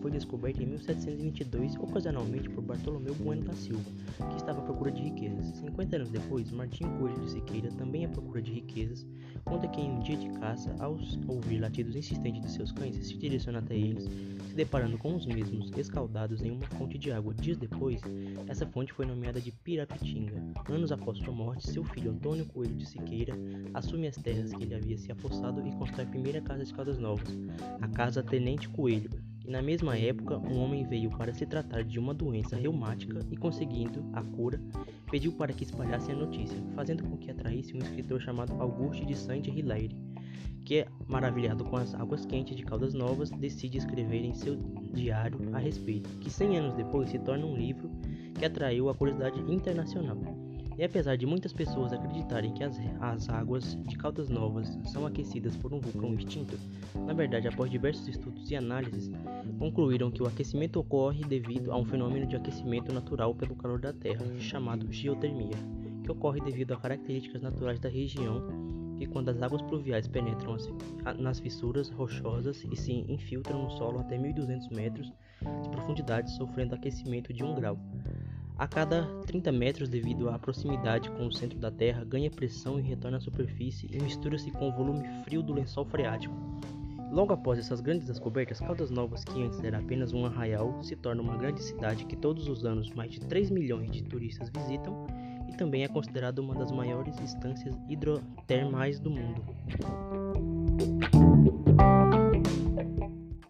foi descoberta em 1722 ocasionalmente por Bartolomeu Bueno da Silva, que estava à procura de riquezas. 50 anos depois, Martinho Coelho de Siqueira, também à procura de riquezas, conta que em um dia de caça, ao ouvir latidos insistentes de seus cães, se direciona até eles, se deparando com os mesmos escaldados em uma fonte de água. Dias depois, essa fonte foi nomeada de Pirapitinga. Anos após sua morte, seu filho Antônio Coelho de Siqueira assume as terras que ele havia se apossado e constrói a primeira casa de Caldas Novas, a Casa Tenente Coelho. E na mesma época, um homem veio para se tratar de uma doença reumática e, conseguindo a cura, pediu para que espalhassem a notícia, fazendo com que atraísse um escritor chamado Auguste de Saint-Hilaire, que, maravilhado com as águas quentes de Caldas Novas, decide escrever em seu diário a respeito, que 100 anos depois se torna um livro que atraiu a curiosidade internacional. E apesar de muitas pessoas acreditarem que as, as águas de Caldas Novas são aquecidas por um vulcão extinto, na verdade, após diversos estudos e análises, concluíram que o aquecimento ocorre devido a um fenômeno de aquecimento natural pelo calor da Terra, chamado geotermia, que ocorre devido a características naturais da região que quando as águas pluviais penetram nas fissuras rochosas e se infiltram no solo até 1.200 metros de profundidade, sofrendo aquecimento de 1 grau. A cada 30 metros, devido à proximidade com o centro da Terra, ganha pressão e retorna à superfície e mistura-se com o volume frio do lençol freático. Logo após essas grandes descobertas, Caldas Novas, que antes era apenas um arraial, se torna uma grande cidade que todos os anos mais de 3 milhões de turistas visitam e também é considerada uma das maiores instâncias hidrotermais do mundo.